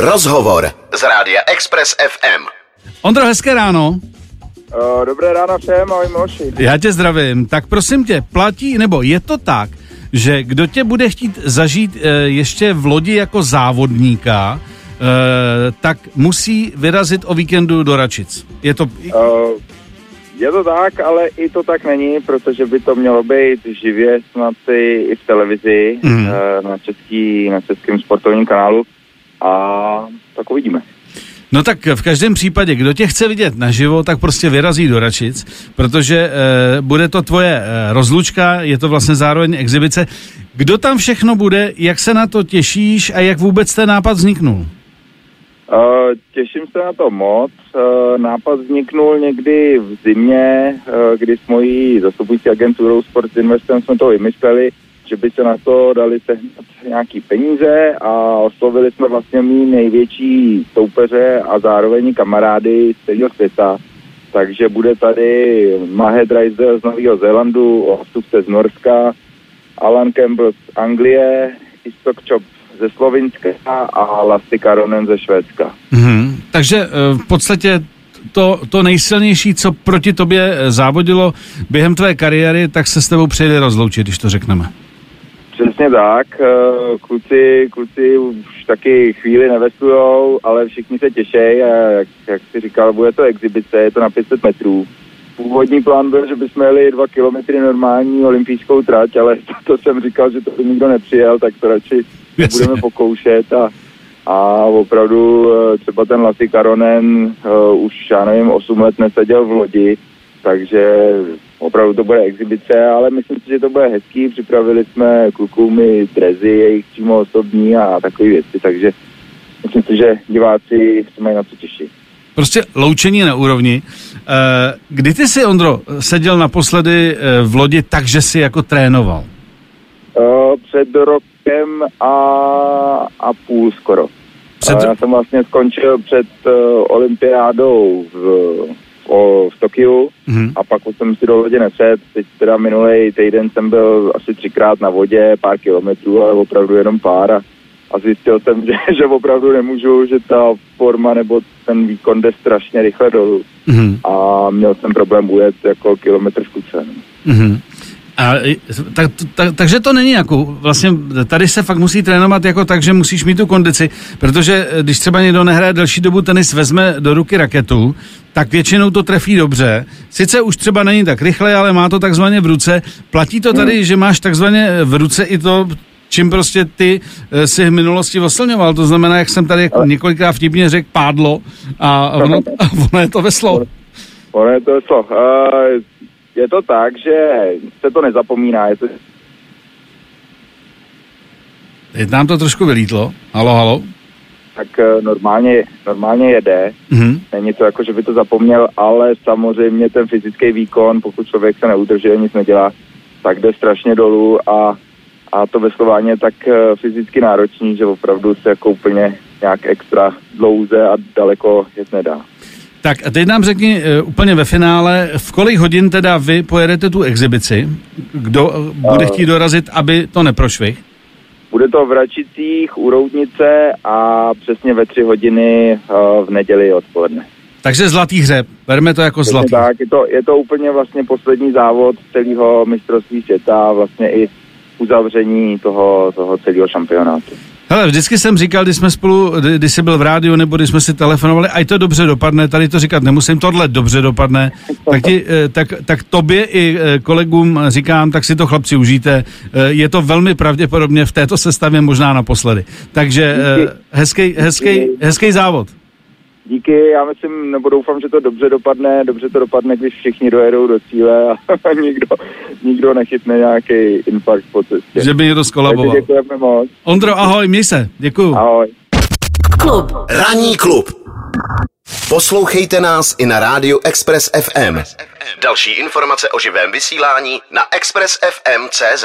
Rozhovor z rádia Express FM. Ondro, hezké ráno. Uh, dobré ráno všem, ahoj Miloši. Já tě zdravím. Tak prosím tě, platí, nebo je to tak, že kdo tě bude chtít zažít e, ještě v lodi jako závodníka, e, tak musí vyrazit o víkendu do Račic. Je to... Uh, je to tak, ale i to tak není, protože by to mělo být živě snad i, v televizi mm. na, český, na českém sportovním kanálu a tak uvidíme. No tak v každém případě, kdo tě chce vidět naživo, tak prostě vyrazí do Račic, protože e, bude to tvoje e, rozlučka, je to vlastně zároveň exibice. Kdo tam všechno bude, jak se na to těšíš a jak vůbec ten nápad vzniknul? Uh, těším se na to moc. Uh, nápad vzniknul někdy v zimě, uh, kdy s mojí zastupující agenturou Sport Investem jsme to vymysleli že by se na to dali sehnat nějaký peníze a oslovili jsme vlastně mý největší soupeře a zároveň kamarády z celého světa. Takže bude tady Mahed Reisel z Nového Zélandu, ostupce z Norska, Alan Campbell z Anglie, Istok Chop ze Slovinska a Lasty Karonen ze Švédska. Mm-hmm. Takže eh, v podstatě to, to nejsilnější, co proti tobě eh, závodilo během tvé kariéry, tak se s tebou přejde rozloučit, když to řekneme. Přesně tak, eh, kluci, kluci už taky chvíli nevestujou, ale všichni se těší a jak, jak si říkal, bude to exibice, je to na 500 metrů. Původní plán byl, že bychom jeli dva kilometry normální olympijskou trať, ale to, to jsem říkal, že to by nikdo nepřijel, tak to radši Jasně. budeme pokoušet a, a opravdu eh, třeba ten Lasy Karonen uh, už, já nevím, 8 let neseděl v lodi, takže opravdu to bude exibice, ale myslím si, že to bude hezký. Připravili jsme klukům i drezy, jejich přímo osobní a takové věci, takže myslím si, že diváci se mají na co těšit. Prostě loučení na úrovni. Eh, kdy ty jsi, Ondro, seděl naposledy eh, v lodi tak, že jsi jako trénoval? Eh, před rokem a, a půl skoro. Před... Já jsem vlastně skončil před olympiádou v o, v Tokiu mm-hmm. a pak jsem si do lodě neset. Teď teda minulý týden jsem byl asi třikrát na vodě, pár kilometrů, ale opravdu jenom pár a, a zjistil jsem, že, že opravdu nemůžu, že ta forma nebo ten výkon jde strašně rychle dolů. Mm-hmm. A měl jsem problém ujet jako kilometr v kuce. Mm-hmm. A, tak, tak, takže to není jako, vlastně tady se fakt musí trénovat jako tak, že musíš mít tu kondici, protože eh, když třeba někdo nehraje delší dobu tenis, vezme do ruky raketu, tak většinou to trefí dobře. Sice už třeba není tak rychle, ale má to takzvaně v ruce. Platí to tady, hmm. že máš takzvaně v ruce i to, čím prostě ty eh, si v minulosti oslňoval. To znamená, jak jsem tady jako několikrát vtipně řekl, pádlo a ono, a ono je to veslo. Ono je to veslo. Uh, je to tak, že se to nezapomíná. Je to... Teď nám to trošku vylítlo. Halo, halo. Tak uh, normálně, normálně jede. Mm-hmm. Není to jako, že by to zapomněl, ale samozřejmě ten fyzický výkon, pokud člověk se neudrží, nic nedělá, tak jde strašně dolů a, a to veslování je tak uh, fyzicky náročný, že opravdu se jako úplně nějak extra dlouze a daleko jet nedá. Tak a teď nám řekni uh, úplně ve finále, v kolik hodin teda vy pojedete tu exibici? Kdo uh, bude chtít dorazit, aby to neprošvih? Bude to v Račicích u Roudnice a přesně ve tři hodiny v neděli odpoledne. Takže zlatý hřeb, berme to jako zlatý. Tak, je to, je to úplně vlastně poslední závod celého mistrovství světa, vlastně i uzavření toho, toho celého šampionátu. Hele, vždycky jsem říkal, když jsme spolu, když jsi byl v rádiu nebo když jsme si telefonovali, ať to dobře dopadne, tady to říkat nemusím, tohle dobře dopadne, tak, ti, eh, tak, tak tobě i eh, kolegům říkám, tak si to chlapci užijte. Eh, je to velmi pravděpodobně v této sestavě možná naposledy. Takže hezký, hezký, hezký závod díky, já myslím, nebo doufám, že to dobře dopadne, dobře to dopadne, když všichni dojedou do cíle a nikdo, nikdo nechytne nějaký infarkt po cestě. Že by někdo skolaboval. Takže děkujeme moc. Ondro, ahoj, měj se, děkuju. Ahoj. Klub. Ranní klub. Poslouchejte nás i na rádiu Express FM. Další informace o živém vysílání na expressfm.cz.